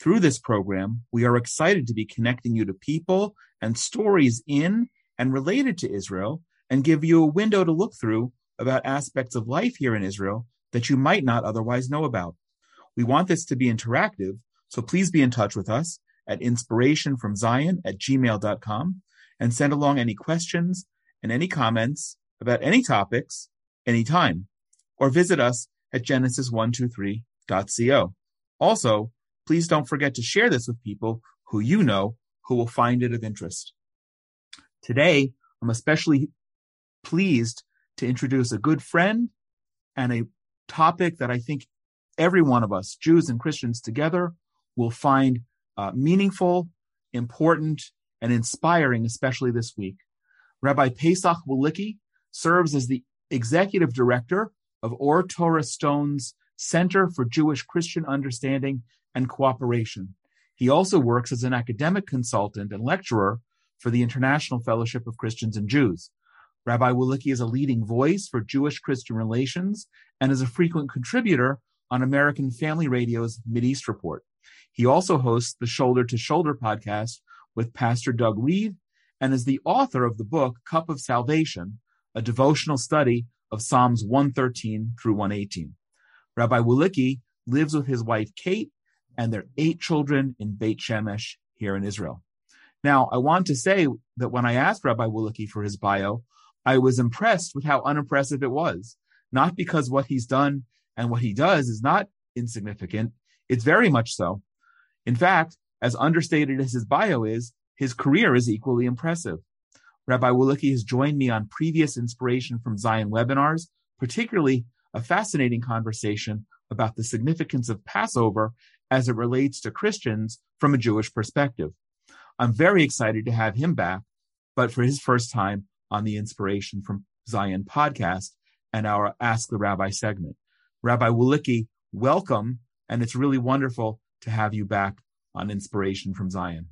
Through this program, we are excited to be connecting you to people and stories in and related to Israel and give you a window to look through about aspects of life here in Israel that you might not otherwise know about. We want this to be interactive, so please be in touch with us at inspirationfromzion at gmail.com and send along any questions and any comments about any topics anytime, or visit us at genesis123.co. Also, Please don't forget to share this with people who you know who will find it of interest. Today, I'm especially pleased to introduce a good friend and a topic that I think every one of us, Jews and Christians together, will find uh, meaningful, important, and inspiring, especially this week. Rabbi Pesach Wolicki serves as the executive director of Or Torah Stone's Center for Jewish Christian Understanding and cooperation. He also works as an academic consultant and lecturer for the International Fellowship of Christians and Jews. Rabbi Wolicki is a leading voice for Jewish Christian relations and is a frequent contributor on American Family Radio's Mideast Report. He also hosts the Shoulder to Shoulder podcast with Pastor Doug Reed and is the author of the book Cup of Salvation, a devotional study of Psalms 113 through 118. Rabbi Wolicki lives with his wife Kate and their eight children in Beit Shemesh here in Israel. Now, I want to say that when I asked Rabbi Wolicki for his bio, I was impressed with how unimpressive it was. Not because what he's done and what he does is not insignificant. It's very much so. In fact, as understated as his bio is, his career is equally impressive. Rabbi Wolicki has joined me on previous Inspiration from Zion webinars, particularly a fascinating conversation about the significance of Passover as it relates to Christians from a Jewish perspective. I'm very excited to have him back, but for his first time on the Inspiration from Zion podcast and our Ask the Rabbi segment. Rabbi Wolicki, welcome, and it's really wonderful to have you back on Inspiration from Zion.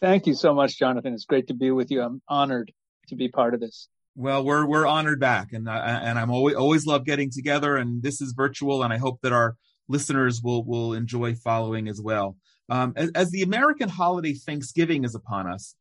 Thank you so much, Jonathan. It's great to be with you. I'm honored to be part of this. Well, we're we're honored back, and uh, and I'm always always love getting together. And this is virtual, and I hope that our listeners will will enjoy following as well. Um, as, as, the American holiday Thanksgiving is upon us,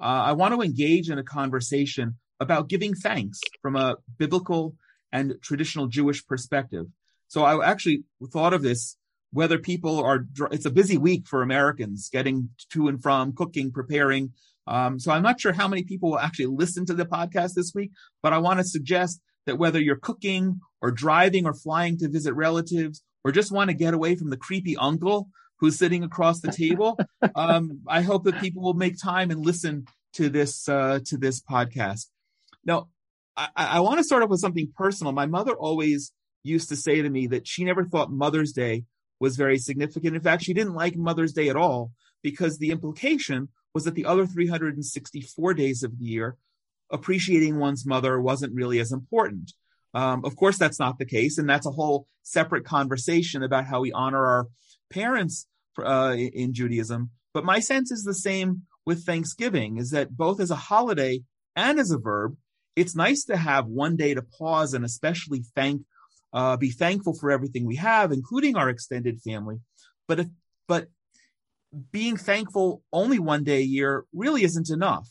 uh, I want to engage in a conversation about giving thanks from a biblical and traditional Jewish perspective. So I actually thought of this whether people are it's a busy week for Americans getting to and from cooking, preparing. Um, so I'm not sure how many people will actually listen to the podcast this week, but I want to suggest that whether you're cooking or driving or flying to visit relatives or just want to get away from the creepy uncle who's sitting across the table, um, I hope that people will make time and listen to this uh, to this podcast. Now, I, I want to start off with something personal. My mother always used to say to me that she never thought Mother's Day was very significant. In fact, she didn't like Mother's Day at all because the implication was that the other 364 days of the year, appreciating one's mother wasn't really as important. Um, of course, that's not the case, and that's a whole separate conversation about how we honor our parents uh, in Judaism. But my sense is the same with Thanksgiving: is that both as a holiday and as a verb, it's nice to have one day to pause and especially thank, uh, be thankful for everything we have, including our extended family. But if, but being thankful only one day a year really isn't enough.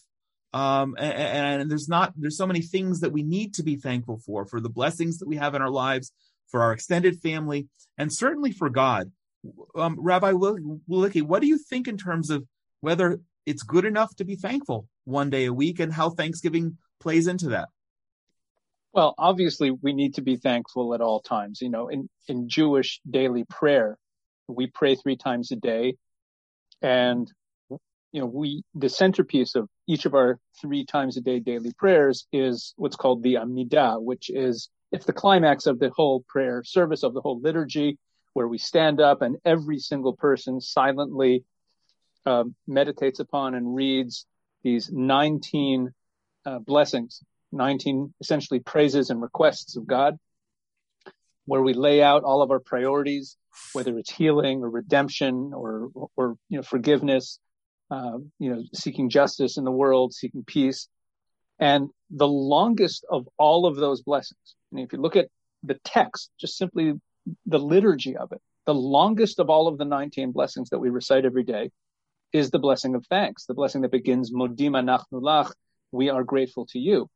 Um, and, and, there's not there's so many things that we need to be thankful for for the blessings that we have in our lives for our extended family and certainly for god. Um, rabbi Wolicki, what do you think in terms of whether it's good enough to be thankful one day a week and how thanksgiving plays into that? Well obviously we need to be thankful at all times. You know in in jewish daily prayer we pray three times a day and you know, we, the centerpiece of each of our three times a day daily prayers is what's called the Amidah, which is, it's the climax of the whole prayer service of the whole liturgy where we stand up and every single person silently uh, meditates upon and reads these 19 uh, blessings, 19 essentially praises and requests of God, where we lay out all of our priorities, whether it's healing or redemption or, or, you know, forgiveness, uh, you know, seeking justice in the world, seeking peace. And the longest of all of those blessings, and if you look at the text, just simply the liturgy of it, the longest of all of the 19 blessings that we recite every day is the blessing of thanks, the blessing that begins Modim anachnu lach, we are grateful to you.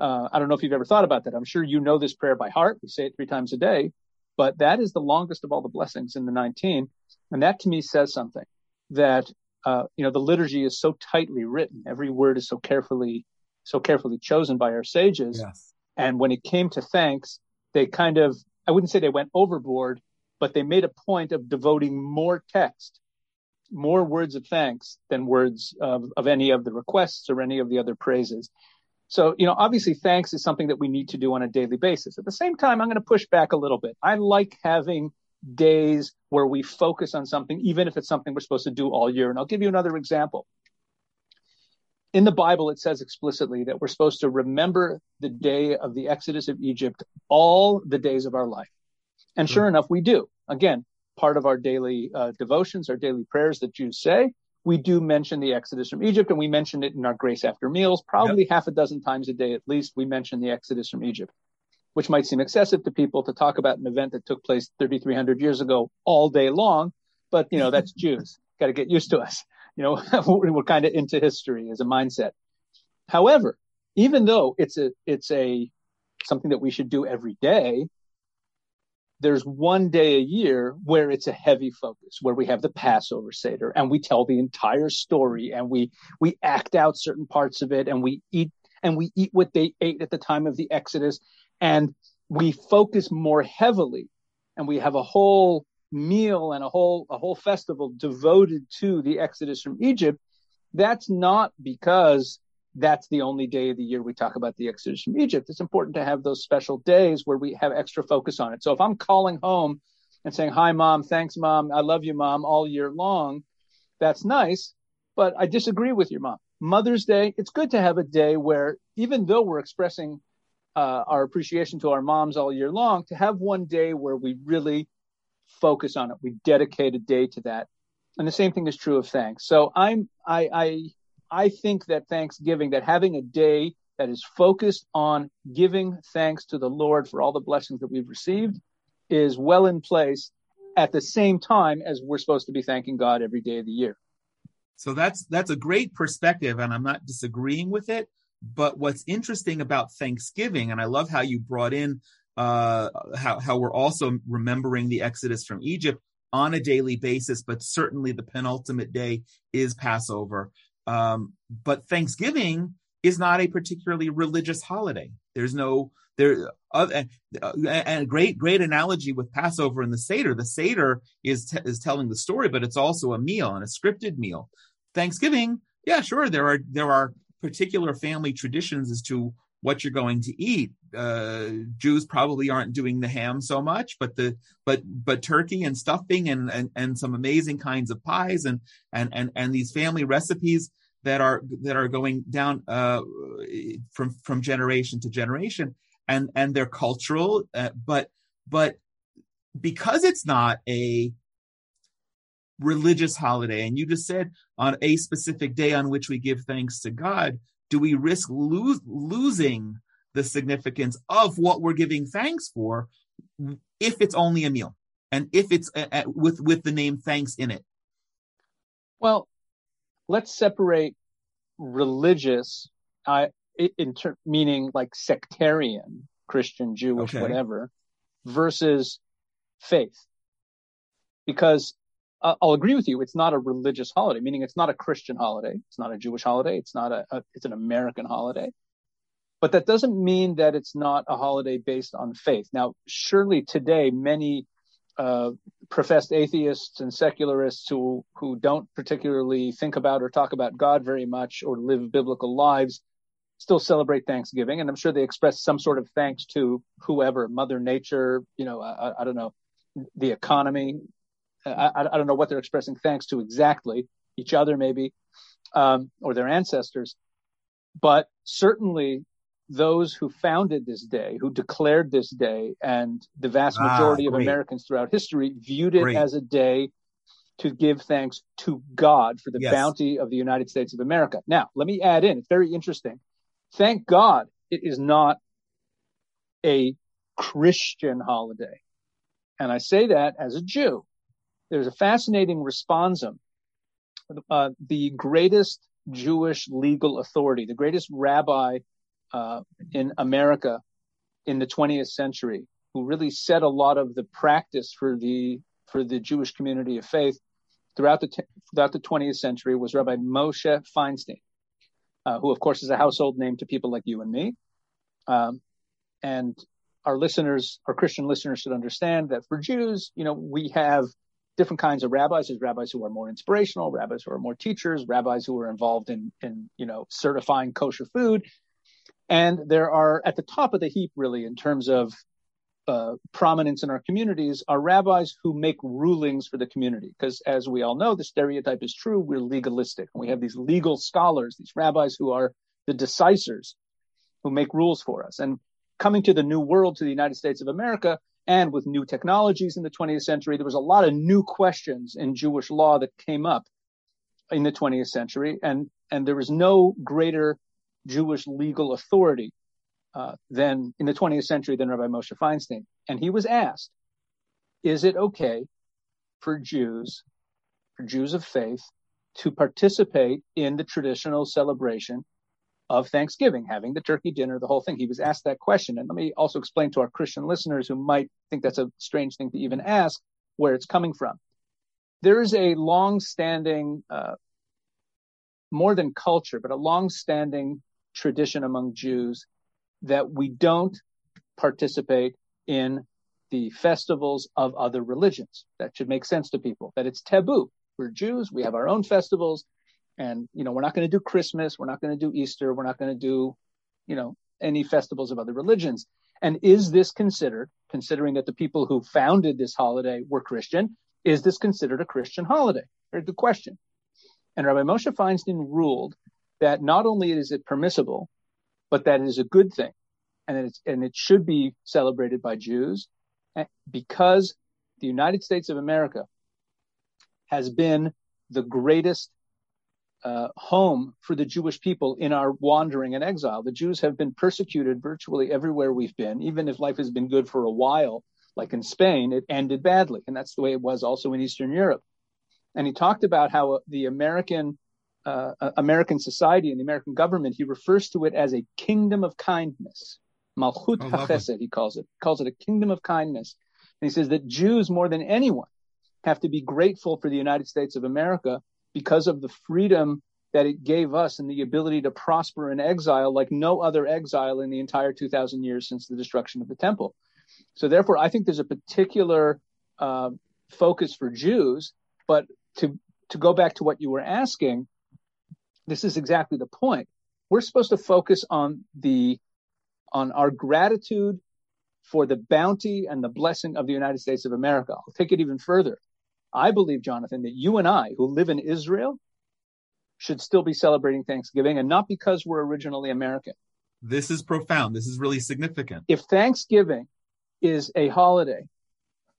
Uh, I don't know if you've ever thought about that. I'm sure you know this prayer by heart. We say it three times a day, but that is the longest of all the blessings in the 19. And that to me says something that, uh, you know, the liturgy is so tightly written. Every word is so carefully, so carefully chosen by our sages. Yes. And when it came to thanks, they kind of, I wouldn't say they went overboard, but they made a point of devoting more text, more words of thanks than words of, of any of the requests or any of the other praises. So, you know, obviously thanks is something that we need to do on a daily basis. At the same time, I'm going to push back a little bit. I like having days where we focus on something, even if it's something we're supposed to do all year. And I'll give you another example. In the Bible, it says explicitly that we're supposed to remember the day of the Exodus of Egypt all the days of our life. And sure enough, we do. Again, part of our daily uh, devotions, our daily prayers that Jews say, we do mention the Exodus from Egypt, and we mention it in our grace after meals, probably yep. half a dozen times a day at least. We mention the Exodus from Egypt, which might seem excessive to people to talk about an event that took place 3,300 years ago all day long, but you know that's Jews. Got to get used to us. You know, we're kind of into history as a mindset. However, even though it's a it's a something that we should do every day, there's one day a year where it's a heavy focus, where we have the Passover Seder and we tell the entire story and we, we act out certain parts of it and we eat, and we eat what they ate at the time of the Exodus and we focus more heavily and we have a whole meal and a whole, a whole festival devoted to the Exodus from Egypt. That's not because that's the only day of the year we talk about the Exodus from Egypt. It's important to have those special days where we have extra focus on it. So if I'm calling home and saying, Hi, mom, thanks, mom, I love you, mom, all year long, that's nice. But I disagree with your mom. Mother's Day, it's good to have a day where even though we're expressing uh, our appreciation to our moms all year long, to have one day where we really focus on it. We dedicate a day to that. And the same thing is true of thanks. So I'm, I, I I think that Thanksgiving, that having a day that is focused on giving thanks to the Lord for all the blessings that we've received is well in place at the same time as we're supposed to be thanking God every day of the year. So that's that's a great perspective and I'm not disagreeing with it, but what's interesting about Thanksgiving and I love how you brought in uh, how how we're also remembering the Exodus from Egypt on a daily basis, but certainly the penultimate day is Passover. Um, but Thanksgiving is not a particularly religious holiday. There's no there uh, and great great analogy with Passover and the Seder. The Seder is t- is telling the story, but it's also a meal and a scripted meal. Thanksgiving, yeah, sure, there are there are particular family traditions as to what you're going to eat. Uh, Jews probably aren't doing the ham so much, but the but but turkey and stuffing and and, and some amazing kinds of pies and and and and these family recipes that are that are going down uh, from from generation to generation, and and they're cultural, uh, but but because it's not a religious holiday, and you just said on a specific day on which we give thanks to God, do we risk lose, losing the significance of what we're giving thanks for if it's only a meal and if it's a, a, with with the name thanks in it? Well, let's separate religious, uh, in ter- meaning like sectarian, Christian, Jewish, okay. whatever, versus faith. Because uh, I'll agree with you, it's not a religious holiday, meaning it's not a Christian holiday, it's not a Jewish holiday, it's not a, a it's an American holiday. But that doesn't mean that it's not a holiday based on faith. Now, surely today, many uh, professed atheists and secularists who who don't particularly think about or talk about God very much or live biblical lives still celebrate Thanksgiving, and I'm sure they express some sort of thanks to whoever, Mother Nature, you know, I, I don't know, the economy. I, I, don't know what they're expressing thanks to exactly. each other maybe, um, or their ancestors. But certainly those who founded this day, who declared this day, and the vast ah, majority ah, of Americans throughout history viewed it great. as a day to give thanks to God for the yes. bounty of the United States of America. Now, let me add in, it's very interesting. Thank God it is not a Christian holiday. And I say that as a Jew. There's a fascinating responsum. Uh, the greatest Jewish legal authority, the greatest rabbi uh, in America in the 20th century, who really set a lot of the practice for the for the Jewish community of faith throughout the t- throughout the 20th century, was Rabbi Moshe Feinstein, uh, who of course is a household name to people like you and me. Um, and our listeners, our Christian listeners, should understand that for Jews, you know, we have different kinds of rabbis. There's rabbis who are more inspirational, rabbis who are more teachers, rabbis who are involved in, in you know, certifying kosher food. And there are at the top of the heap, really, in terms of uh, prominence in our communities, are rabbis who make rulings for the community. Because as we all know, the stereotype is true. We're legalistic. We have these legal scholars, these rabbis who are the decisors, who make rules for us. And coming to the new world, to the United States of America, and with new technologies in the 20th century, there was a lot of new questions in Jewish law that came up in the 20th century, and and there was no greater Jewish legal authority uh, than in the 20th century than Rabbi Moshe Feinstein. And he was asked, "Is it okay for Jews, for Jews of faith, to participate in the traditional celebration of Thanksgiving, having the turkey dinner, the whole thing. He was asked that question. And let me also explain to our Christian listeners who might think that's a strange thing to even ask where it's coming from. There is a long standing, uh, more than culture, but a long standing tradition among Jews that we don't participate in the festivals of other religions. That should make sense to people, that it's taboo. We're Jews, we have our own festivals, and, you know, we're not going to do Christmas. We're not going to do Easter. We're not going to do, you know, any festivals of other religions. And is this considered, considering that the people who founded this holiday were Christian, is this considered a Christian holiday? Very good question. And Rabbi Moshe Feinstein ruled that not only is it permissible, but that it is a good thing and and it should be celebrated by Jews eh, because the United States of America has been the greatest uh, home for the Jewish people in our wandering and exile. The Jews have been persecuted virtually everywhere we've been, even if life has been good for a while, like in Spain, it ended badly. And that's the way it was also in Eastern Europe. And he talked about how the American uh, American society and the American government, he refers to it as a kingdom of kindness. Malchut oh, HaChesed, he calls it. He calls it a kingdom of kindness. And he says that Jews, more than anyone, have to be grateful for the United States of America because of the freedom that it gave us and the ability to prosper in exile like no other exile in the entire 2000 years since the destruction of the temple. So therefore, I think there's a particular uh, focus for Jews. But to to go back to what you were asking, this is exactly the point. We're supposed to focus on the on our gratitude for the bounty and the blessing of the United States of America. I'll take it even further. I believe, Jonathan, that you and I, who live in Israel, should still be celebrating Thanksgiving and not because we're originally American. This is profound. This is really significant. If Thanksgiving is a holiday,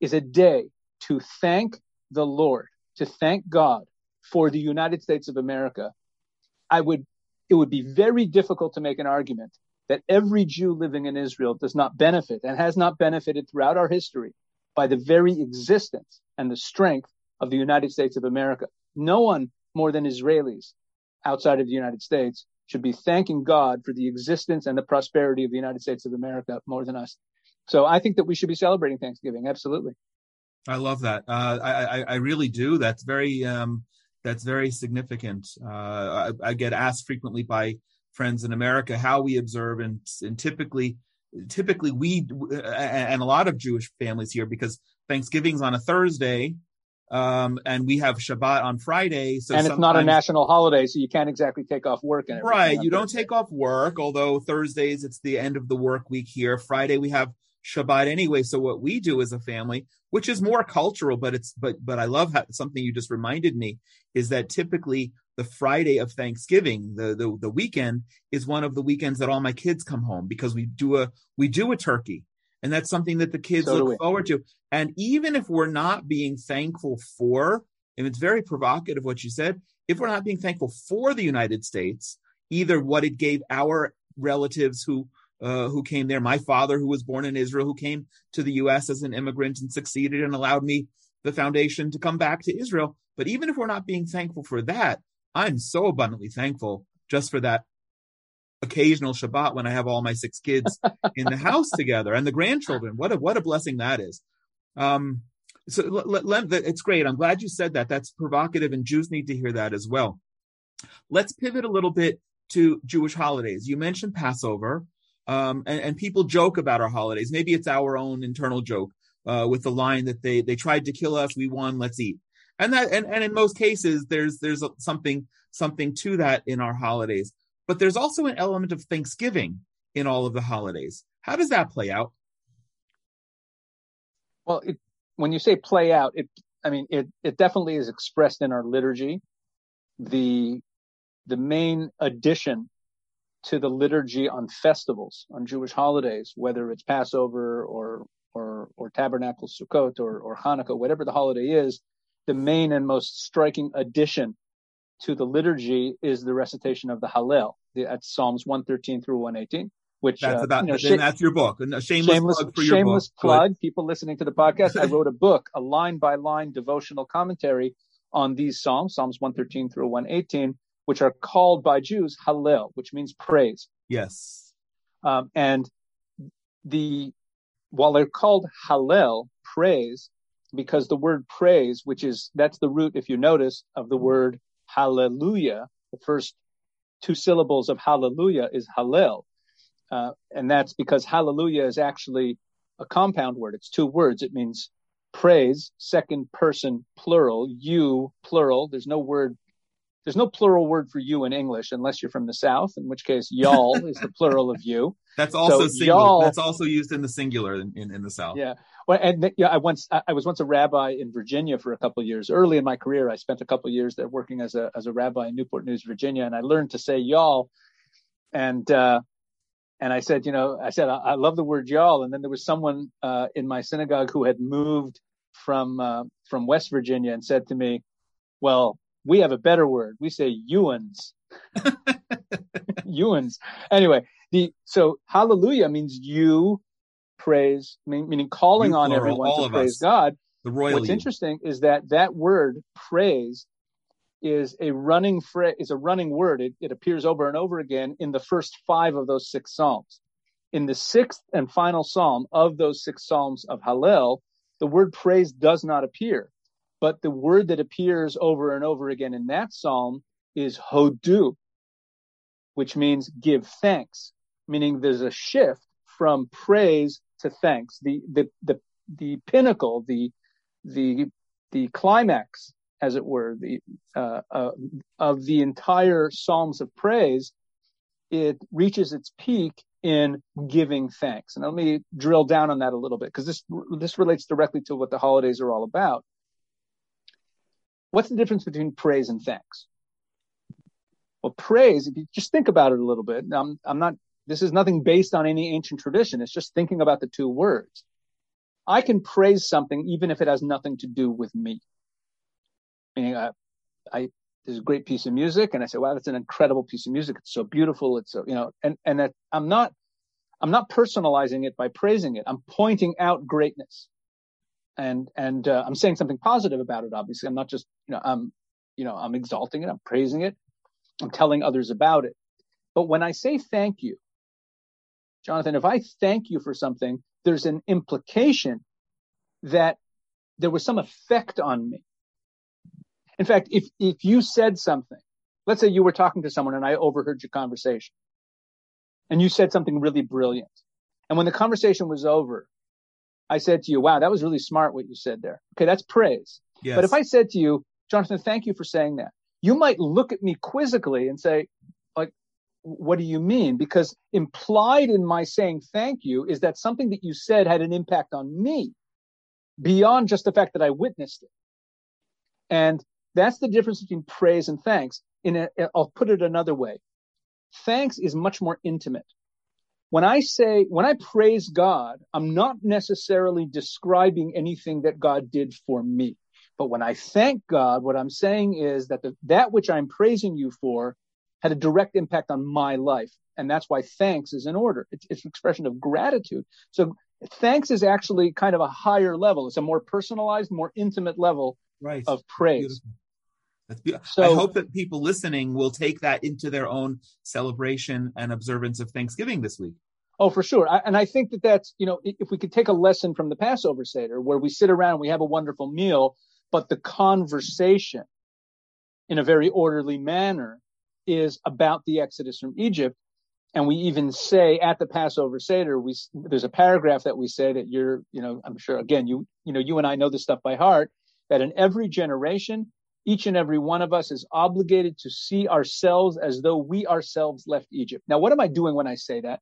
is a day to thank the Lord, to thank God for the United States of America, I would, it would be very difficult to make an argument that every Jew living in Israel does not benefit and has not benefited throughout our history by the very existence and the strength of the United States of America. No one more than Israelis outside of the United States should be thanking God for the existence and the prosperity of the United States of America more than us. So I think that we should be celebrating Thanksgiving. Absolutely. I love that. Uh, I, I, I, really do. That's very, um, that's very significant. Uh, I, I, get asked frequently by friends in America how we observe, and, and typically typically we and a lot of Jewish families here because Thanksgiving's on a Thursday, um, and we have Shabbat on Friday. So and it's not a national holiday, so you can't exactly take off work. And right, you don't take off work. Although Thursdays it's the end of the work week here. Friday we have Shabbat anyway. So what we do as a family, which is more cultural, but it's but but I love how, something you just reminded me is that typically the Friday of Thanksgiving, the, the the weekend, is one of the weekends that all my kids come home because we do a we do a turkey, and that's something that the kids so look forward to. And even if we're not being thankful for, and it's very provocative what you said, if we're not being thankful for the United States, either what it gave our relatives who uh, who came there, my father who was born in Israel, who came to the U.S. as an immigrant and succeeded and allowed me the foundation to come back to Israel. But even if we're not being thankful for that, I'm so abundantly thankful just for that occasional Shabbat when I have all my six kids in the house together and the grandchildren. What a what a blessing that is. Um, so let, let, it's great. I'm glad you said that. That's provocative, and Jews need to hear that as well. Let's pivot a little bit to Jewish holidays. You mentioned Passover, um, and, and, people joke about our holidays. Maybe it's our own internal joke uh, with the line that they they tried to kill us, we won, let's eat. And that and, and in most cases there's there's something something to that in our holidays. But there's also an element of thanksgiving in all of the holidays. How does that play out? Well it, when you say play out it i mean it it definitely is expressed in our liturgy. The the main addition to the liturgy on festivals on jewish holidays whether it's passover or or or tabernacle sukkot or or hanukkah whatever the holiday is the main and most striking addition to the liturgy is the recitation of the Hallel. That's Psalms 113 through 118. Which that's uh, about you know, sh- that's your book. A shameless, shameless plug for shameless book. plug. People listening to the podcast, I wrote a book, a line by line devotional commentary on these psalms, Psalms 113 through 118, which are called by Jews Hallel, which means praise. Yes. Um, and the while they're called Hallel, praise, because the word praise, which is, that's the root, if you notice, of the word hallelujah. The first two syllables of hallelujah is hallel. Uh, and that's because hallelujah is actually a compound word. It's two words. It means praise, second person plural, you plural. There's no word there's no plural word for you in English unless you're from the South, in which case y'all is the plural of you. That's also so singular. Y'all, That's also used in the singular in, in, in the South. Yeah. Well, and yeah, I once I was once a rabbi in Virginia for a couple of years. Early in my career, I spent a couple of years there working as a as a rabbi in Newport News, Virginia, and I learned to say y'all. And uh, and I said, you know, I said I, I love the word y'all. And then there was someone uh, in my synagogue who had moved from uh, from West Virginia and said to me, "Well, we have a better word. We say Ewans. Ewans. Anyway, the so hallelujah means you praise, meaning calling you on plural, everyone to praise us. God. The royal. What's you. interesting is that that word praise is a running phrase, is a running word. It, it appears over and over again in the first five of those six psalms. In the sixth and final psalm of those six psalms of Hallel, the word praise does not appear. But the word that appears over and over again in that psalm is hodu, which means give thanks, meaning there's a shift from praise to thanks. The the the the pinnacle, the the the climax, as it were, the uh, uh, of the entire psalms of praise, it reaches its peak in giving thanks. And let me drill down on that a little bit because this this relates directly to what the holidays are all about. What's the difference between praise and thanks? Well, praise, if you just think about it a little bit, I'm, I'm not, this is nothing based on any ancient tradition. It's just thinking about the two words. I can praise something even if it has nothing to do with me. Meaning, uh, I, there's a great piece of music and I say, wow, that's an incredible piece of music. It's so beautiful. It's so, you know, and, and that I'm not, I'm not personalizing it by praising it. I'm pointing out greatness and and uh, I'm saying something positive about it. Obviously, I'm not just you know I'm you know I'm exalting it, I'm praising it, I'm telling others about it. But when I say thank you, Jonathan, if I thank you for something, there's an implication that there was some effect on me. In fact, if if you said something, let's say you were talking to someone and I overheard your conversation, and you said something really brilliant, and when the conversation was over, I said to you, wow, that was really smart what you said there. Okay, that's praise. Yes. But if I said to you, Jonathan, thank you for saying that, you might look at me quizzically and say, like, what do you mean? Because implied in my saying thank you is that something that you said had an impact on me beyond just the fact that I witnessed it. And that's the difference between praise and thanks. In a, I'll put it another way. Thanks is much more intimate. When I say, when I praise God, I'm not necessarily describing anything that God did for me. But when I thank God, what I'm saying is that the, that which I'm praising you for had a direct impact on my life. And that's why thanks is in order. It's, it's an expression of gratitude. So thanks is actually kind of a higher level. It's a more personalized, more intimate level right. of praise. Beautiful. So, I hope that people listening will take that into their own celebration and observance of Thanksgiving this week. Oh, for sure. I, and I think that that's, you know, if we could take a lesson from the Passover Seder where we sit around, we have a wonderful meal, but the conversation in a very orderly manner is about the Exodus from Egypt. And we even say at the Passover Seder, we, there's a paragraph that we say that you're, you know, I'm sure again, you, you know, you and I know this stuff by heart, that in every generation, each and every one of us is obligated to see ourselves as though we ourselves left Egypt. Now, what am I doing when I say that?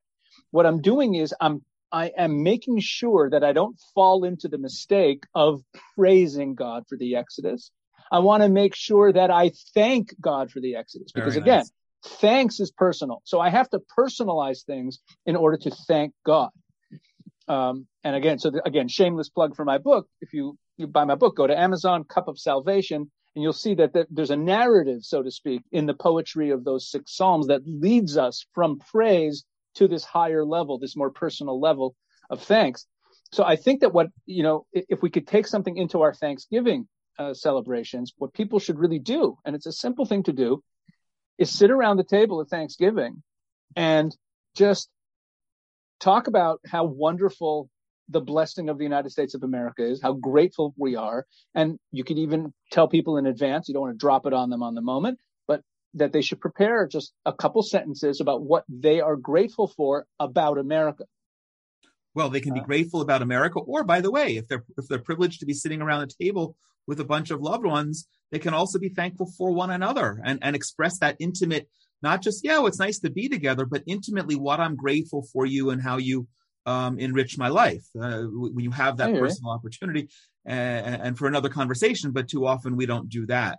What I'm doing is I'm I am making sure that I don't fall into the mistake of praising God for the Exodus. I want to make sure that I thank God for the Exodus because Very again, nice. thanks is personal. So I have to personalize things in order to thank God. Um, and again, so the, again, shameless plug for my book. If you, you buy my book, go to Amazon, Cup of Salvation, and you'll see that, there's a narrative, so to speak, in the poetry of those six Psalms that leads us from praise to this higher level, this more personal level of thanks. So I think that what, you know, if we could take something into our Thanksgiving uh, celebrations, what people should really do, and it's a simple thing to do, is sit around the table at Thanksgiving and just talk about how wonderful the blessing of the United States of America is, how grateful we are. And you could even tell people in advance, you don't want to drop it on them on the moment, but that they should prepare just a couple sentences about what they are grateful for about America. Well, they can be uh, grateful about America, or by the way, if they're if they're privileged to be sitting around the table with a bunch of loved ones, they can also be thankful for one another and, and express that intimate not just yeah, well, it's nice to be together, but intimately what I'm grateful for you and how you um, enrich my life uh, when you have that personal opportunity and, and, for another conversation. But too often we don't do that.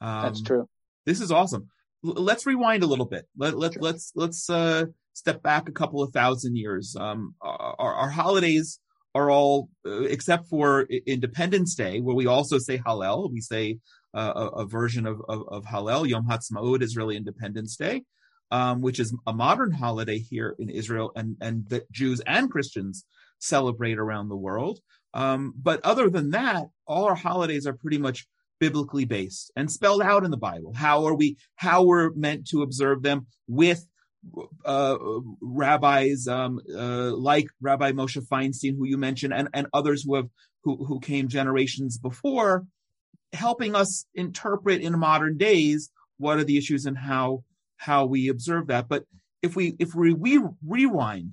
Um, That's true. This is awesome. L- let's rewind a little bit. Let, let, sure. Let's let's uh, step back a couple of thousand years. Um, our, our, holidays are all, uh, except for Independence Day, where we also say Hallel. We say uh, a, a, version of, of, of Hallel. Yom Ha'atzmaut, really Independence Day, um, which is a modern holiday here in Israel, and and that Jews and Christians celebrate around the world. Um, but other than that, all our holidays are pretty much biblically based and spelled out in the Bible. How are we? How we're meant to observe them with uh, rabbis um, uh, like Rabbi Moshe Feinstein, who you mentioned, and, and others who have who, who came generations before, helping us interpret in modern days what are the issues and how how we observe that. But if we if we, we rewind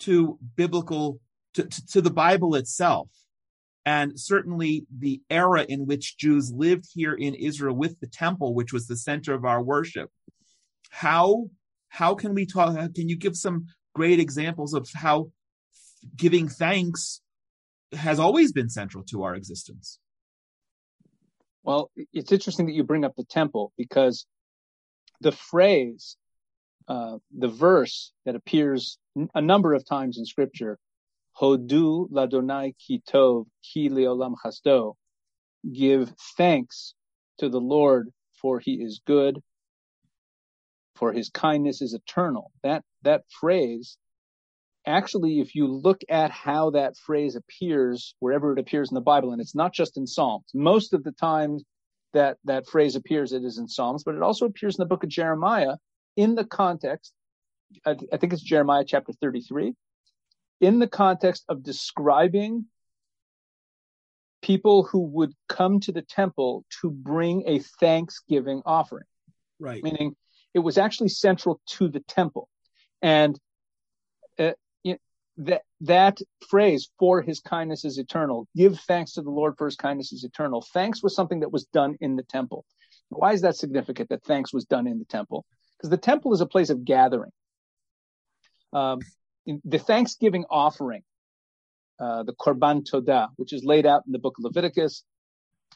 to biblical to, to, to the Bible itself, and certainly the era in which Jews lived here in Israel with the temple, which was the center of our worship, how how can we talk? Can you give some great examples of how giving thanks has always been central to our existence? Well, it's interesting that you bring up the temple because the phrase, uh, the verse that appears a number of times in scripture, Hodu ladonai kitov ki leolam chasdo, give thanks to the Lord for he is good, for his kindness is eternal. That, that phrase, actually, if you look at how that phrase appears wherever it appears in the Bible, and it's not just in Psalms, most of the times that that phrase appears, it is in Psalms, but it also appears in the book of Jeremiah in the context. I, th- I think it's Jeremiah chapter 33, in the context of describing people who would come to the temple to bring a thanksgiving offering. Right. Meaning it was actually central to the temple. And uh, that that phrase for his kindness is eternal give thanks to the lord for his kindness is eternal thanks was something that was done in the temple why is that significant that thanks was done in the temple because the temple is a place of gathering. Um, the Thanksgiving offering, uh, the Korban Todah, which is laid out in the book of Leviticus.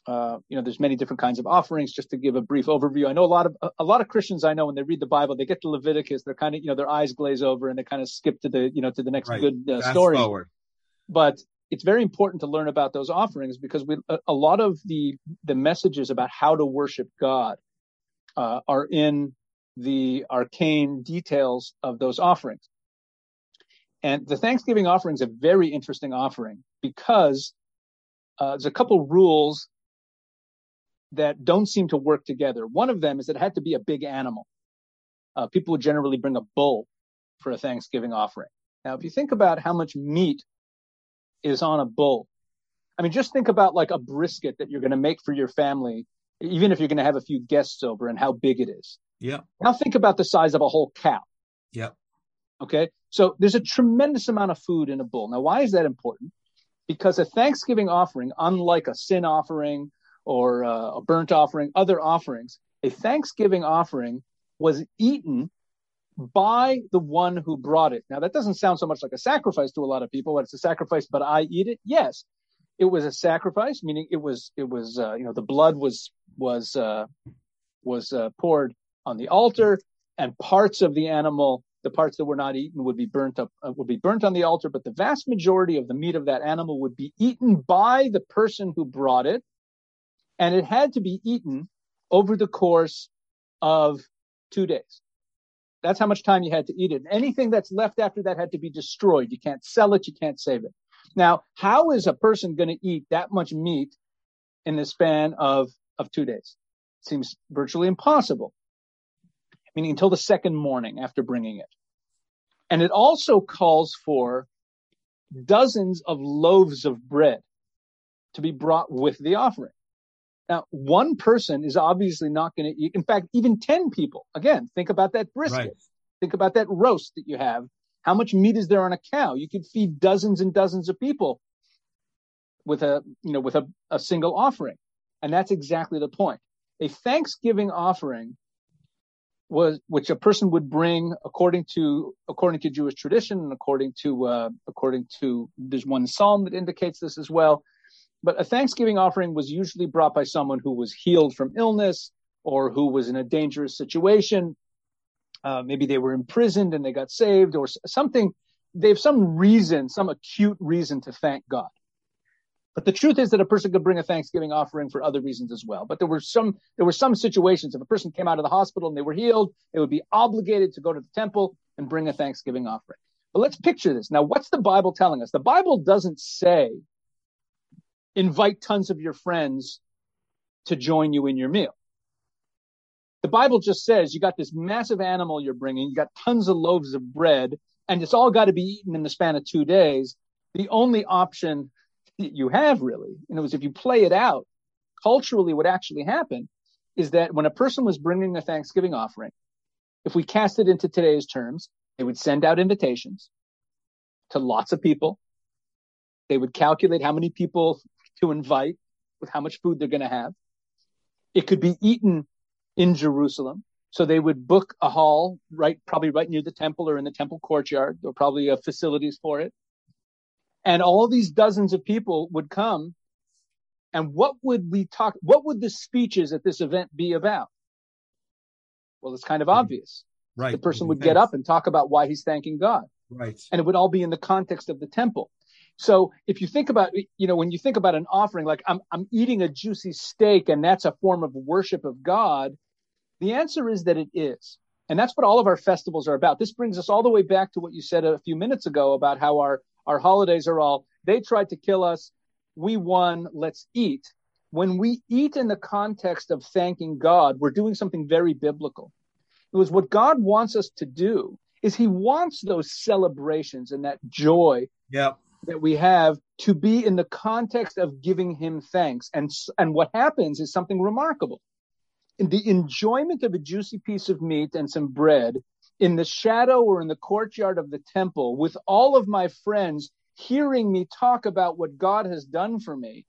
Uh, you know, there's many different kinds of offerings. Just to give a brief overview, I know a lot of a lot of Christians I know when they read the Bible, they get to Leviticus, they're kind of you know their eyes glaze over and they kind of skip to the you know to the next right. good uh, story. Forward. But it's very important to learn about those offerings because we a, a lot of the the messages about how to worship God uh, are in the arcane details of those offerings. And the Thanksgiving offering is a very interesting offering because uh, there's a couple rules that don't seem to work together. One of them is that it had to be a big animal. Uh, people would generally bring a bull for a Thanksgiving offering. Now, if you think about how much meat is on a bull, I mean, just think about like a brisket that you're going to make for your family, even if you're going to have a few guests over and how big it is. Yeah. Now think about the size of a whole cow. Yeah. Okay. So there's a tremendous amount of food in a bull. Now, why is that important? Because a Thanksgiving offering, unlike a sin offering or uh, a burnt offering, other offerings, a Thanksgiving offering was eaten by the one who brought it. Now, that doesn't sound so much like a sacrifice to a lot of people. But it's a sacrifice, but I eat it. Yes, it was a sacrifice, meaning it was it was uh, you know the blood was was uh, was uh, poured on the altar, and parts of the animal, the parts that were not eaten, would be burnt up uh, would be burnt on the altar. But the vast majority of the meat of that animal would be eaten by the person who brought it, and it had to be eaten over the course of two days. That's how much time you had to eat it. Anything that's left after that had to be destroyed. You can't sell it. You can't save it. Now, how is a person going to eat that much meat in the span of, of two days? Seems virtually impossible. Meaning until the second morning after bringing it. And it also calls for dozens of loaves of bread to be brought with the offering. Now, one person is obviously not going to eat. In fact, even 10 people, again, think about that brisket. Right. Think about that roast that you have. How much meat is there on a cow? You could feed dozens and dozens of people with a, you know, with a, a single offering. And that's exactly the point. A Thanksgiving offering was, which a person would bring according to, according to Jewish tradition and according to, uh, according to, there's one psalm that indicates this as well but a Thanksgiving offering was usually brought by someone who was healed from illness or who was in a dangerous situation. Uh, maybe they were imprisoned and they got saved or something. They have some reason, some acute reason to thank God. But the truth is that a person could bring a Thanksgiving offering for other reasons as well. But there were some, there were some situations if a person came out of the hospital and they were healed, they would be obligated to go to the temple and bring a Thanksgiving offering. But let's picture this. Now, what's the Bible telling us? The Bible doesn't say invite tons of your friends to join you in your meal. The Bible just says you got this massive animal you're bringing, you got tons of loaves of bread, and it's all got to be eaten in the span of two days. The only option you have really, you know, is if you play it out culturally, what actually happened is that when a person was bringing a Thanksgiving offering, if we cast it into today's terms, they would send out invitations to lots of people. They would calculate how many people to invite with how much food they're going to have. It could be eaten in Jerusalem. So they would book a hall right, probably right near the temple or in the temple courtyard. There probably have facilities for it. And all these dozens of people would come. And what would we talk? What would the speeches at this event be about? Well, it's kind of mm-hmm. obvious. Right. The person would get up and talk about why he's thanking God. Right. And it would all be in the context of the temple. So if you think about, you know, when you think about an offering, like I'm, I'm eating a juicy steak and that's a form of worship of God, the answer is that it is. And that's what all of our festivals are about. This brings us all the way back to what you said a few minutes ago about how our, our holidays are all, they tried to kill us. We won. Let's eat. When we eat in the context of thanking God, we're doing something very biblical. It was what God wants us to do is he wants those celebrations and that joy yep that we have to be in the context of giving him thanks. And, and what happens is something remarkable. In the enjoyment of a juicy piece of meat and some bread in the shadow or in the courtyard of the temple with all of my friends hearing me talk about what God has done for me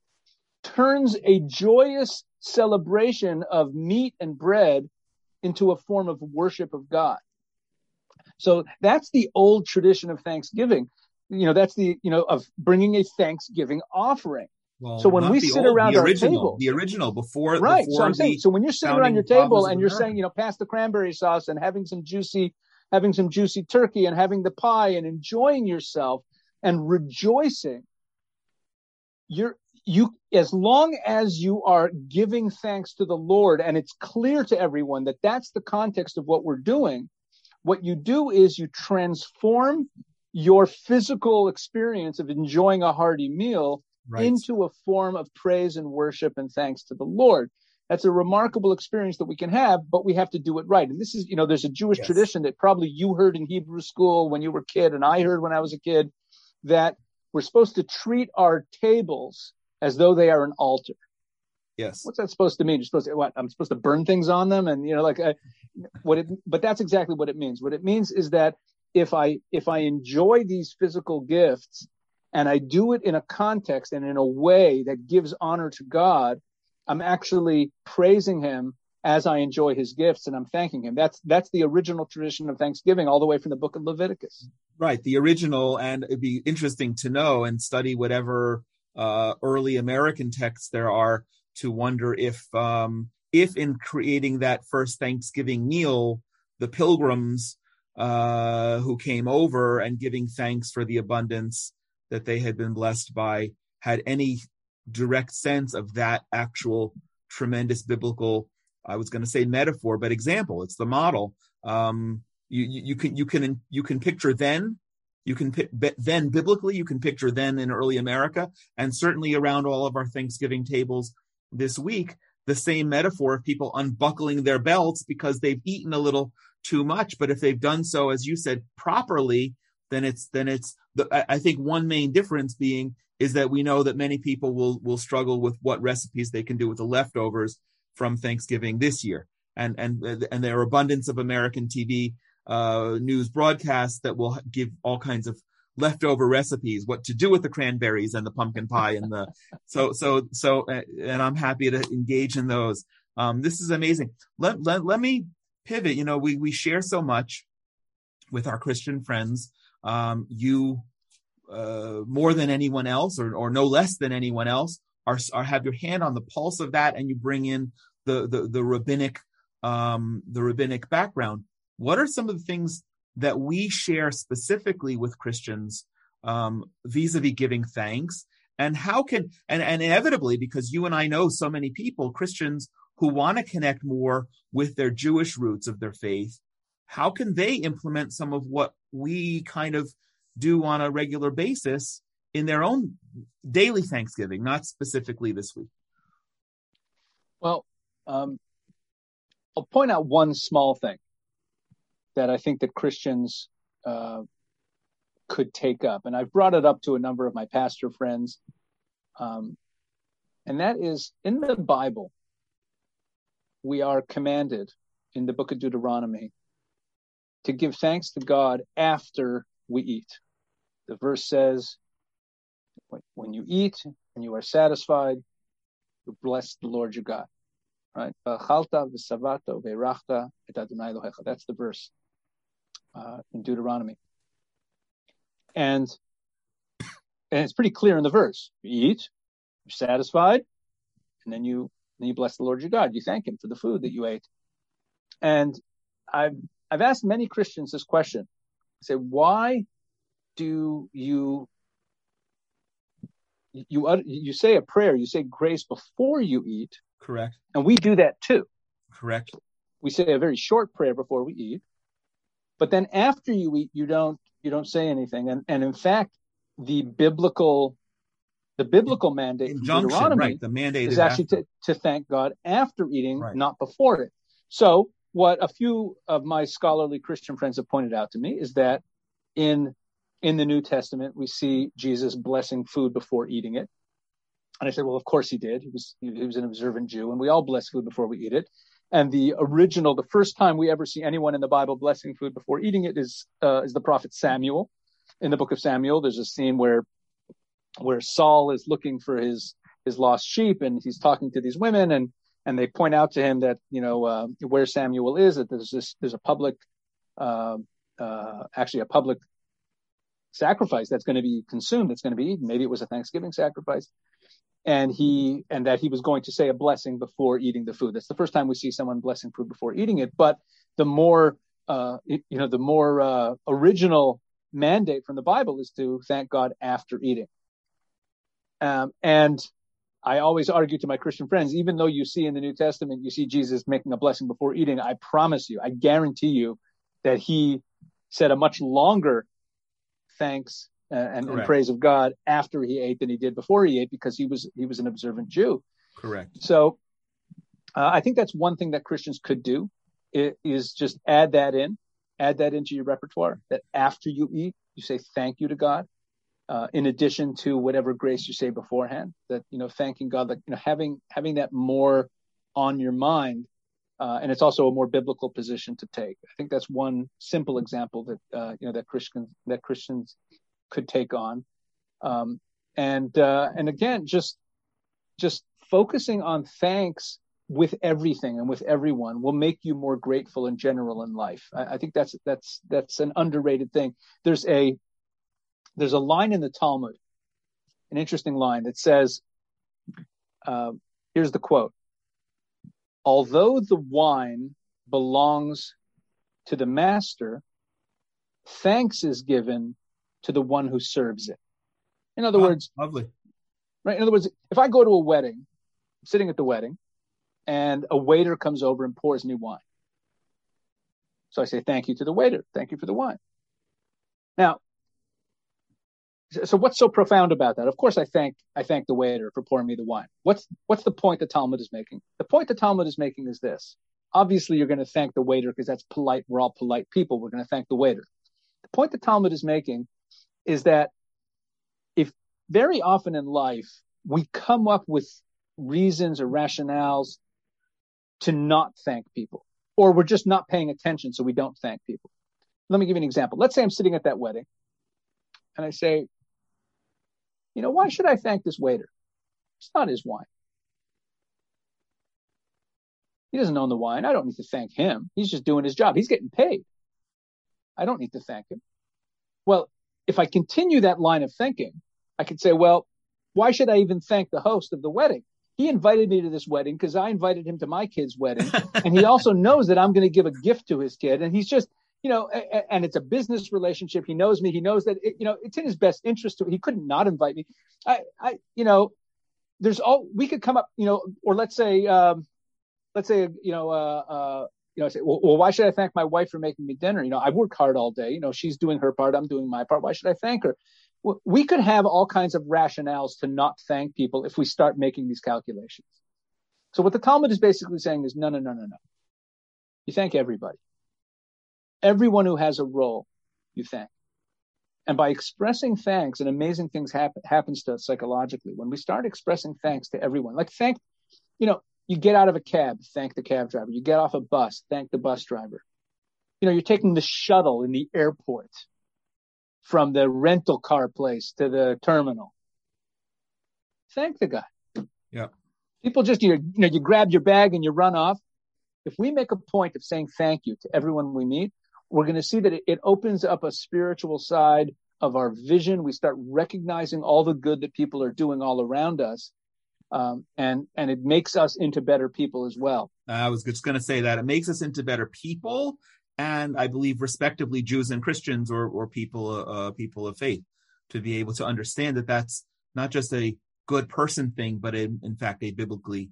turns a joyous celebration of meat and bread into a form of worship of God. So that's the old tradition of Thanksgiving. You know, that's the, you know, of bringing a Thanksgiving offering. Well, So when we sit old, around the our original, table- the original before, Right. before So I'm the, saying, so when you're sitting around your table and you're America. saying, you know, pass the cranberry sauce and having some juicy, having some juicy turkey and having the pie and enjoying yourself and rejoicing, you're, you, as long as you are giving thanks to the Lord and it's clear to everyone that that's the context of what we're doing, what you do is you transform your physical experience of enjoying a hearty meal right. into a form of praise and worship and thanks to the Lord. That's a remarkable experience that we can have, but we have to do it right. And this is, you know, there's a Jewish Yes. tradition that probably you heard in Hebrew school when you were a kid, and I heard when I was a kid, that we're supposed to treat our tables as though they are an altar. yes. What's that supposed to mean? You're supposed to what? I'm supposed to burn things on them, and you know, like what it. But that's exactly what it means. What it means is that if I if I enjoy these physical gifts and I do it in a context and in a way that gives honor to God, I'm actually praising Him as I enjoy His gifts and I'm thanking Him. That's that's the original tradition of Thanksgiving, all the way from the Book of Leviticus. Right, the original, and it'd be interesting to know and study whatever uh, early American texts there are to wonder if, um, if in creating that first Thanksgiving meal, the pilgrims uh, who came over and giving thanks for the abundance that they had been blessed by had any direct sense of that actual tremendous biblical, I was going to say metaphor, but example. It's the model. Um, you, you, you can you can you can picture then you can then biblically you can picture then in early America and certainly around all of our Thanksgiving tables this week the same metaphor of people unbuckling their belts because they've eaten a little too much but if they've done so as you said properly then it's then it's the, I- think one main difference being is that we know that many people will will struggle with what recipes they can do with the leftovers from Thanksgiving this year and and and there are abundance of American TV uh, news broadcasts that will give all kinds of leftover recipes, what to do with the cranberries and the pumpkin pie and the so so so. uh, And I'm happy to engage in those. Um, this is amazing. Let let let me pivot. You know, we we share so much with our Christian friends. Um, you uh, more than anyone else, or or no less than anyone else, are are have your hand on the pulse of that, and you bring in the the the rabbinic um, the rabbinic background what are some of the things that we share specifically with Christians um, vis-a-vis giving thanks? And how can and, and inevitably, because you and I know so many people, Christians who want to connect more with their Jewish roots of their faith, how can they implement some of what we kind of do on a regular basis in their own daily Thanksgiving, not specifically this week? Well, um, I'll point out one small thing that I think that Christians uh, could take up, and I've brought it up to a number of my pastor friends, um, and that is in the Bible. We are commanded in the book of Deuteronomy to give thanks to God after we eat. The verse says, "When you eat and you are satisfied, you bless the Lord your God." right? That's the verse uh, in Deuteronomy, and and it's pretty clear in the verse. You eat, you're satisfied, and then you then you bless the Lord your God. You thank Him for the food that you ate. And I've I've asked many Christians this question. I say, why do you you utter- you say a prayer, you say grace before you eat, Correct. and we do that too. Correct. we say a very short prayer before we eat, but then after you eat, you don't you don't say anything. And and in fact, the biblical the biblical mandate Injunction, Deuteronomy right? The mandate is actually to, to thank God after eating, Right. not before it. So what a few of my scholarly Christian friends have pointed out to me is that in in the New Testament we see Jesus blessing food before eating it. And I said, well, of course he did. He was he, he was an observant Jew, and we all bless food before we eat it. And the original, the first time we ever see anyone in the Bible blessing food before eating it is uh, is the prophet Samuel. In the book of Samuel, there's a scene where where Saul is looking for his his lost sheep, and he's talking to these women, and and they point out to him that you know uh, where Samuel is, that there's this there's a public, uh, uh, actually a public sacrifice that's going to be consumed, that's going to be eaten. Maybe it was a Thanksgiving sacrifice, and he and that he was going to say a blessing before eating the food. That's the first time we see someone blessing food before eating it. But the more uh, you know, the more uh, original mandate from the Bible is to thank God after eating. Um, and I always argue to my Christian friends, even though you see in the New Testament, you see Jesus making a blessing before eating, I promise you, I guarantee you that he said a much longer thanks uh, and, and, praise of God after he ate than he did before he ate because he was he was an observant Jew. Correct. So uh, I think that's one thing that Christians could do is just add that in, add that into your repertoire. That after you eat, you say thank you to God uh, in addition to whatever grace you say beforehand. That you know, thanking God, that you know, having having that more on your mind, uh, and it's also a more biblical position to take. I think that's one simple example that uh, you know that Christians that Christians could take on, um, and uh, and again, just just focusing on thanks with everything and with everyone will make you more grateful in general in life. I, I think that's that's that's an underrated thing. There's a there's a line in the Talmud, an interesting line that says, uh, here's the quote Although the wine belongs to the master, thanks is given to the one who serves it. In other oh, words, lovely. Right. In other words, if I go to a wedding, I'm sitting at the wedding, and a waiter comes over and pours me wine. So I say, thank you to the waiter. Thank you for the wine. Now, so what's so profound about that? Of course, I thank I thank the waiter for pouring me the wine. What's what's the point the Talmud is making? The point the Talmud is making is this: obviously, you're going to thank the waiter because that's polite. We're all polite people. We're going to thank the waiter. The point the Talmud is making is that if very often in life we come up with reasons or rationales to not thank people, or we're just not paying attention, so we don't thank people. Let me give you an example. Let's say I'm sitting at that wedding and I say, you know, why should I thank this waiter? It's not his wine. He doesn't own the wine. I don't need to thank him. He's just doing his job. He's getting paid. I don't need to thank him. Well, if I continue that line of thinking, I could say, well, why should I even thank the host of the wedding? He invited me to this wedding because I invited him to my kid's wedding. and he also knows that I'm going to give a gift to his kid. And he's just, you know, and it's a business relationship. He knows me. He knows that, it, you know, it's in his best interest to, he couldn't not invite me. I, I, you know, there's all, we could come up, you know, or let's say, um, let's say, you know, uh, uh, you know, I say, well, well, why should I thank my wife for making me dinner? You know, I work hard all day. You know, she's doing her part. I'm doing my part. Why should I thank her? We could have all kinds of rationales to not thank people if we start making these calculations. So what the Talmud is basically saying is, no, no, no, no, no. You thank everybody. Everyone who has a role, you thank. And by expressing thanks, and amazing things happen happens to us psychologically. When we start expressing thanks to everyone, like thank, you know, you get out of a cab, thank the cab driver. You get off a bus, thank the bus driver. You know, you're taking the shuttle in the airport from the rental car place to the terminal. Thank the guy. Yeah. People just, you know, you grab your bag and you run off. If we make a point of saying thank you to everyone we meet, we're going to see that it, it opens up a spiritual side of our vision. We start recognizing all the good that people are doing all around us. Um, and and it makes us into better people as well. I was just going to say that it makes us into better people, and I believe respectively Jews and Christians or or people uh, people of faith to be able to understand that that's not just a good person thing, but in, in fact a biblically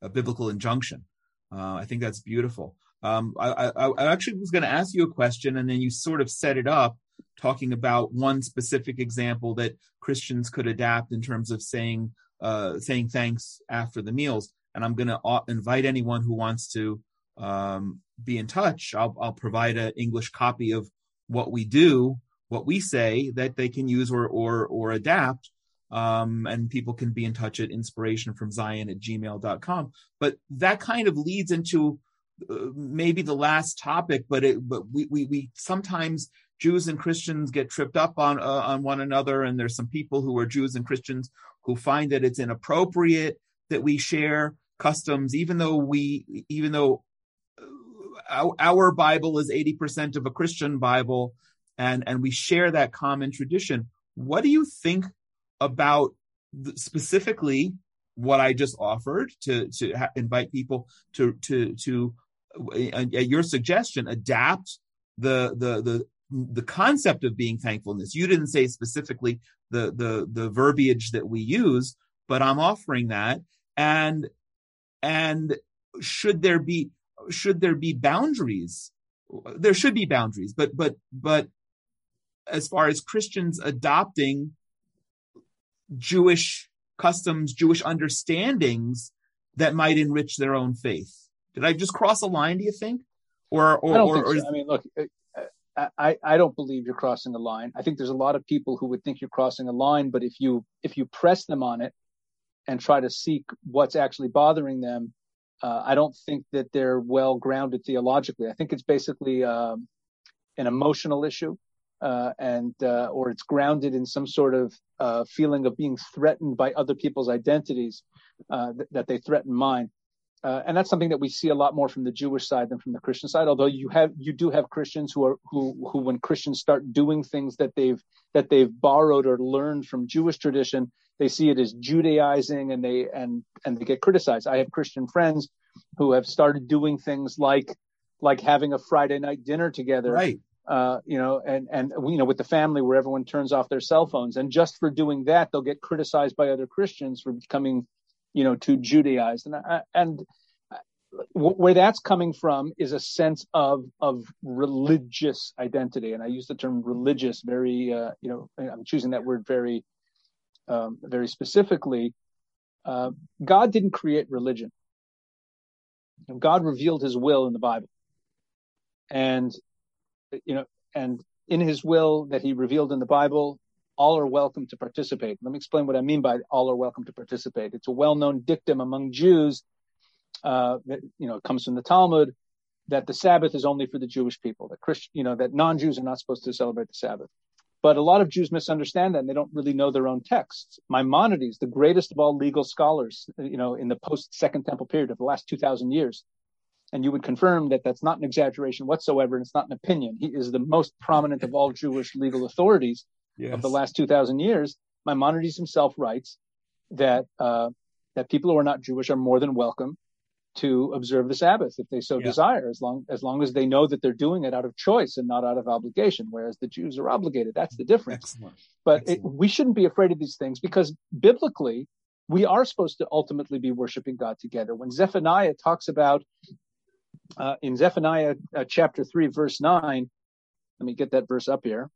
a biblical injunction. Uh, I think that's beautiful. Um, I, I, I, actually was going to ask you a question, and then you sort of set it up, talking about one specific example that Christians could adapt in terms of saying uh, saying thanks after the meals. And I'm going to uh, invite anyone who wants to um, be in touch. I'll, I'll provide an English copy of what we do, what we say that they can use or or or adapt. Um, and people can be in touch at inspiration from Zion at gmail.com. But that kind of leads into maybe the last topic, but it, but we, we, we sometimes Jews and Christians get tripped up on, uh, on one another. And there's some people who are Jews and Christians who find that it's inappropriate that we share customs, even though we, even though our, our Bible is 80% of a Christian Bible and, and we share that common tradition. What do you think about the, specifically what I just offered to, to ha- invite people to, to, to, uh, at your suggestion, adapt the, the, the, the concept of being thankfulness. You didn't say specifically the, the, the verbiage that we use, but I'm offering that. And, and should there be, should there be boundaries? There should be boundaries, but but but as far as Christians adopting Jewish customs, Jewish understandings that might enrich their own faith. Did I just cross a line? Do you think? Or or, I don't or, think so. I mean, look, I, I don't believe you're crossing the line. I think there's a lot of people who would think you're crossing a line, but if you if you press them on it and try to seek what's actually bothering them, uh, I don't think that they're well grounded theologically. I think it's basically um, an emotional issue, uh, and uh, or it's grounded in some sort of uh, feeling of being threatened by other people's identities uh, th- that they threaten mine. Uh, and that's something that we see a lot more from the Jewish side than from the Christian side. Although you have you do have Christians who are who who when Christians start doing things that they've that they've borrowed or learned from Jewish tradition, they see it as Judaizing and they and and they get criticized. I have Christian friends who have started doing things like like having a Friday night dinner together. right. Uh, you know, and and you know, with the family where everyone turns off their cell phones, and just for doing that, they'll get criticized by other Christians for becoming you know, too Judaized. And, and where that's coming from is a sense of of religious identity, and I use the term religious very, uh, you know, I'm choosing that word very, um, very specifically. Uh, God didn't create religion. God revealed His will in the Bible, and you know, and in His will that He revealed in the Bible, all are welcome to participate. Let me explain what I mean by all are welcome to participate. It's a well-known dictum among Jews. Uh, that, you know, comes from the Talmud that the Sabbath is only for the Jewish people. That Christian, you know, that non-Jews are not supposed to celebrate the Sabbath. But a lot of Jews misunderstand that and they don't really know their own texts. Maimonides, the greatest of all legal scholars, you know, in the post Second Temple period of the last 2,000 years, and you would confirm that that's not an exaggeration whatsoever, and it's not an opinion. He is the most prominent of all Jewish legal authorities yes. of the last 2,000 years, Maimonides himself writes that uh, that people who are not Jewish are more than welcome to observe the Sabbath if they so yeah. desire, as long as long as they know that they're doing it out of choice and not out of obligation. Whereas the Jews are obligated. That's the difference. Excellent. But Excellent. It, we shouldn't be afraid of these things because biblically we are supposed to ultimately be worshiping God together. When Zephaniah talks about uh, in Zephaniah uh, chapter three verse nine, let me get that verse up here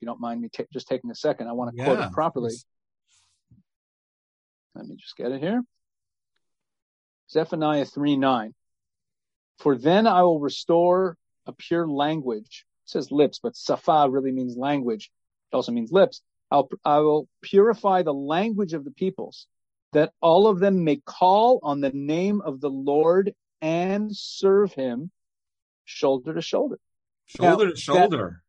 you don't mind me t- just taking a second, I want to yeah, quote it properly. Let me just get it here. Zephaniah 3 9. For then I will restore a pure language. It says lips, but safa really means language. It also means lips. I'll, I will purify the language of the peoples, that all of them may call on the name of the Lord and serve him shoulder to shoulder. Shoulder now, to shoulder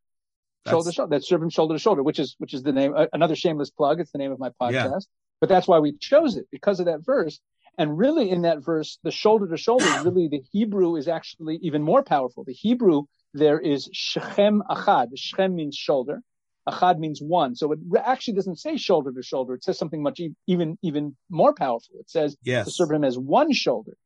shoulder to shoulder. That's serving shoulder to shoulder, which is which is the name. Uh, another shameless plug. It's the name of my podcast. Yeah. But that's why we chose it because of that verse. And really, in that verse, the shoulder to shoulder, really, the Hebrew is actually even more powerful. The Hebrew there is shechem achad. Shechem means shoulder. Achad means one. So it actually doesn't say shoulder to shoulder. It says something much even even more powerful. It says yes. to serve him as one shoulder.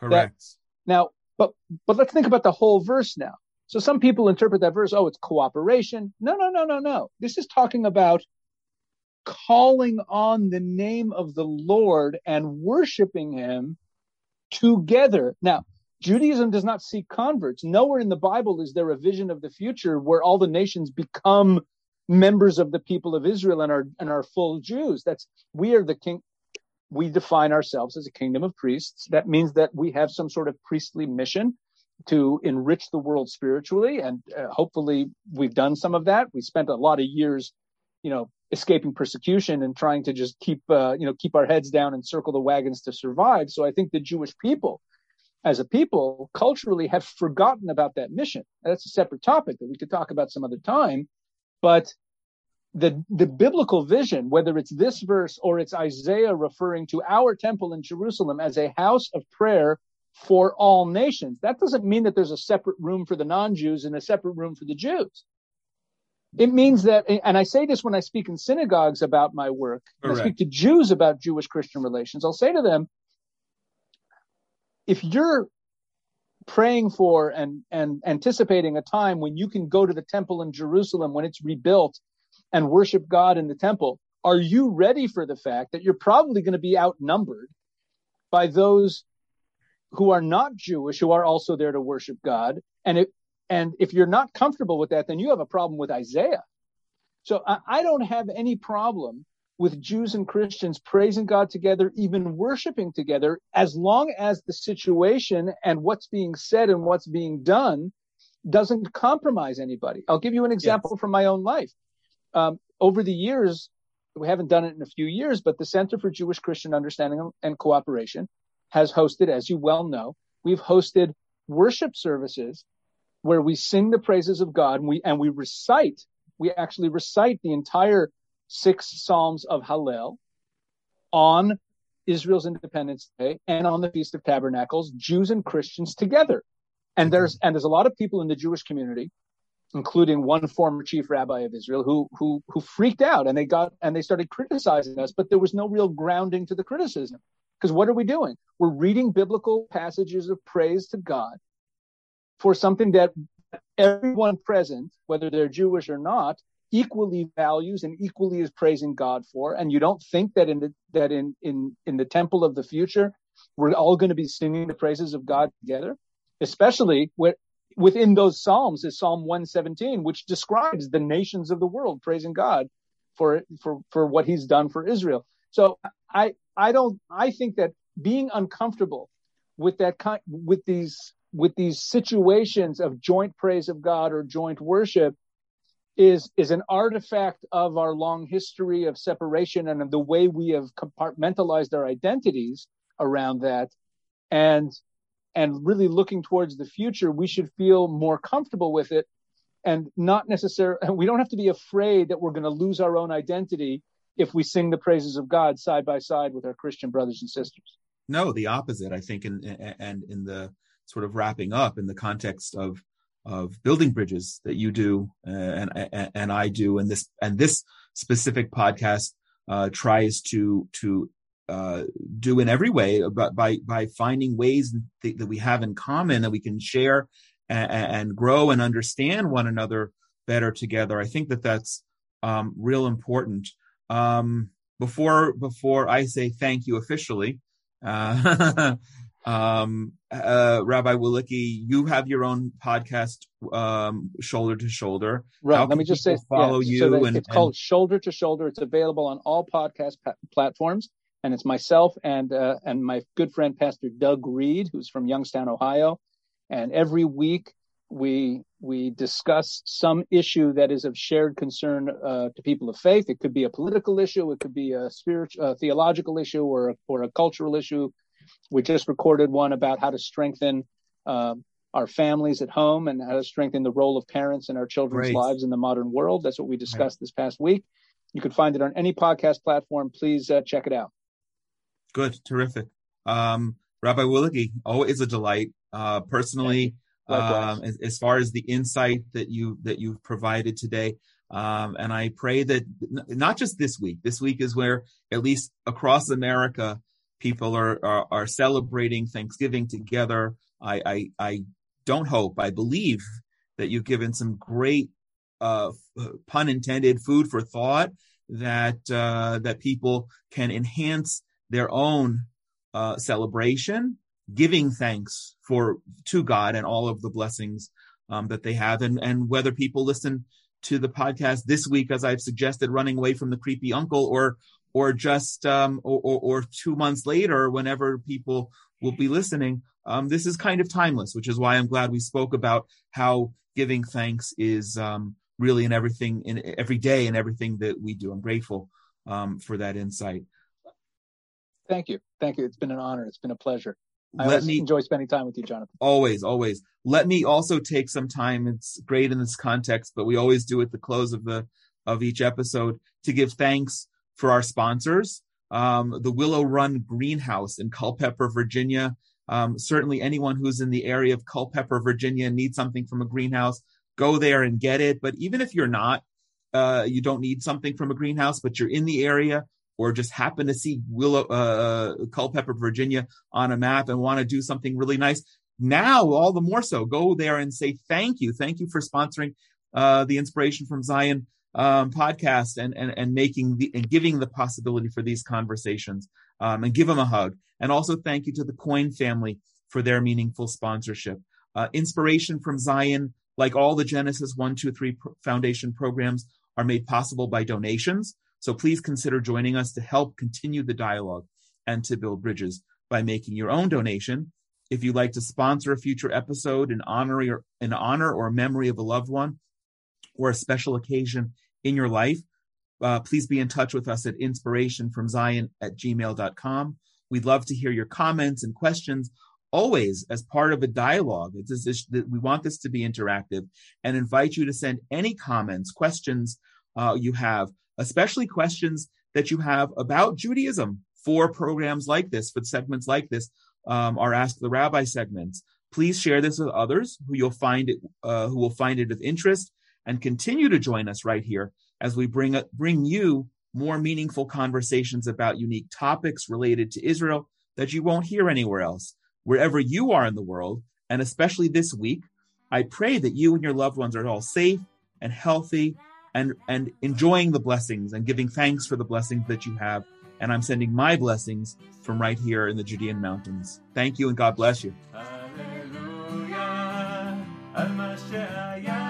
Correct. That, now, but but let's think about the whole verse now. So some people interpret that verse, oh, it's cooperation. No, no, no, no, no. This is talking about calling on the name of the Lord and worshiping him together. Now, Judaism does not seek converts. Nowhere in the Bible is there a vision of the future where all the nations become members of the people of Israel and are and are full Jews. That's we are the king. We define ourselves as a kingdom of priests. That means that we have some sort of priestly mission to enrich the world spiritually. And uh, hopefully we've done some of that. We spent a lot of years, you know, escaping persecution and trying to just keep, uh, you know, keep our heads down and circle the wagons to survive. So I think the Jewish people as a people culturally have forgotten about that mission. That's a separate topic that we could talk about some other time. But the the biblical vision, whether it's this verse or it's Isaiah referring to our temple in Jerusalem as a house of prayer for all nations, that doesn't mean that there's a separate room for the non-Jews and a separate room for the Jews. It means that, and I say this when I speak in synagogues about my work, I speak to Jews about Jewish Christian relations. I'll say to them, if you're praying for and, and anticipating a time when you can go to the temple in Jerusalem when it's rebuilt and worship God in the temple, are you ready for the fact that you're probably going to be outnumbered by those who are not Jewish who are also there to worship God? And it, and if you're not comfortable with that, then you have a problem with Isaiah. So I, I don't have any problem with Jews and Christians praising God together, even worshiping together, as long as the situation and what's being said and what's being done doesn't compromise anybody. I'll give you an example yes. from my own life. Um, over the years, we haven't done it in a few years, but the Center for Jewish Christian Understanding and Cooperation has hosted, as you well know, we've hosted worship services where we sing the praises of God and we, and we recite, we actually recite the entire six Psalms of Hallel on Israel's Independence Day and on the Feast of Tabernacles, Jews and Christians together. And there's, and there's a lot of people in the Jewish community, including one former chief rabbi of Israel who, who, who freaked out and they got, and they started criticizing us, but there was no real grounding to the criticism. Because what are we doing? We're reading biblical passages of praise to God for something that everyone present, whether they're Jewish or not, equally values and equally is praising God for. And you don't think that in the that in in in the temple of the future, we're all going to be singing the praises of God together, especially with, within those psalms is Psalm 117, which describes the nations of the world praising God for for for what He's done for Israel. So I I don't I think that being uncomfortable with that kind with these with these situations of joint praise of God or joint worship is is an artifact of our long history of separation and of the way we have compartmentalized our identities around that. And and really looking towards the future we should feel more comfortable with it and not necessarily we don't have to be afraid that we're going to lose our own identity if we sing the praises of God side by side with our Christian brothers and sisters no the opposite i think in and in the sort of wrapping up in the context of of building bridges that you do uh, and and I do, and this and this specific podcast uh, tries to to uh, do in every way but by by finding ways th- that we have in common that we can share and, and, grow and understand one another better together. I think that that's um, real important. Um, before before I say thank you officially, uh, Um, uh, Rabbi Wolicki, you have your own podcast, um, Shoulder to Shoulder. Right. How Let me just say, follow yeah, you. So and, it's and... called Shoulder to Shoulder. It's available on all podcast pa- platforms, and it's myself and uh, and my good friend Pastor Doug Reed, who's from Youngstown, Ohio. And every week we we discuss some issue that is of shared concern uh, to people of faith. It could be a political issue, it could be a spiritual, theological issue, or a, or a cultural issue we just recorded one about how to strengthen uh, our families at home and how to strengthen the role of parents in our children's Great. lives in the modern world. That's what we discussed this past week. You can find it on any podcast platform. Please uh, check it out. Good, terrific. Um, Rabbi Wolicki, always a delight. Uh, personally, um, as, as, far as the insight that you that you've provided today, um, and I pray that n- not just this week. This week is where, at least across America, people are, are, are celebrating Thanksgiving together. I, I, I don't hope, I believe that you've given some great, uh, pun intended, food for thought that, uh, that people can enhance their own, uh, celebration, giving thanks for, to God and all of the blessings, um, that they have. And, and whether people listen to the podcast this week, as I've suggested, running away from the creepy uncle or, or just um, or, or, or, two months later, whenever people will be listening. Um, this is kind of timeless, which is why I'm glad we spoke about how giving thanks is um, really in everything, in every day, in everything that we do. I'm grateful um, for that insight. Thank you, thank you. It's been an honor. It's been a pleasure. I Let me enjoy spending time with you, Jonathan. Always, always. Let me also take some time. It's great in this context, but we always do at the close of the of each episode to give thanks for our sponsors. Um, the Willow Run Greenhouse in Culpeper, Virginia. Um, certainly anyone who's in the area of Culpeper, Virginia needs something from a greenhouse, go there and get it. But even if you're not, uh, you don't need something from a greenhouse, but you're in the area or just happen to see Willow, uh, Culpeper, Virginia on a map and want to do something really nice. Now, all the more so, go there and say thank you. Thank you for sponsoring uh, the Inspiration from Zion um, podcast and, and, and making the, and giving the possibility for these conversations um, and give them a hug. And also thank you to the Coin family for their meaningful sponsorship. Uh, Inspiration from Zion, like all the Genesis 1, 2, 3 Foundation programs, are made possible by donations. So please consider joining us to help continue the dialogue and to build bridges by making your own donation. If you'd like to sponsor a future episode in honor or in honor or memory of a loved one or a special occasion in your life, uh, please be in touch with us at inspirationfromzion at gmail.com. We'd love to hear your comments and questions always as part of a dialogue. It's this, we want this to be interactive and invite you to send any comments, questions uh, you have, especially questions that you have about Judaism for programs like this, for segments like this, um, our Ask the Rabbi segments. Please share this with others who you'll find it, uh, who will find it of interest and continue to join us right here as we bring, bring you more meaningful conversations about unique topics related to Israel that you won't hear anywhere else. Wherever you are in the world, and especially this week, I pray that you and your loved ones are all safe and healthy and, and enjoying the blessings and giving thanks for the blessings that you have. And I'm sending my blessings from right here in the Judean mountains. Thank you and God bless you. Hallelujah.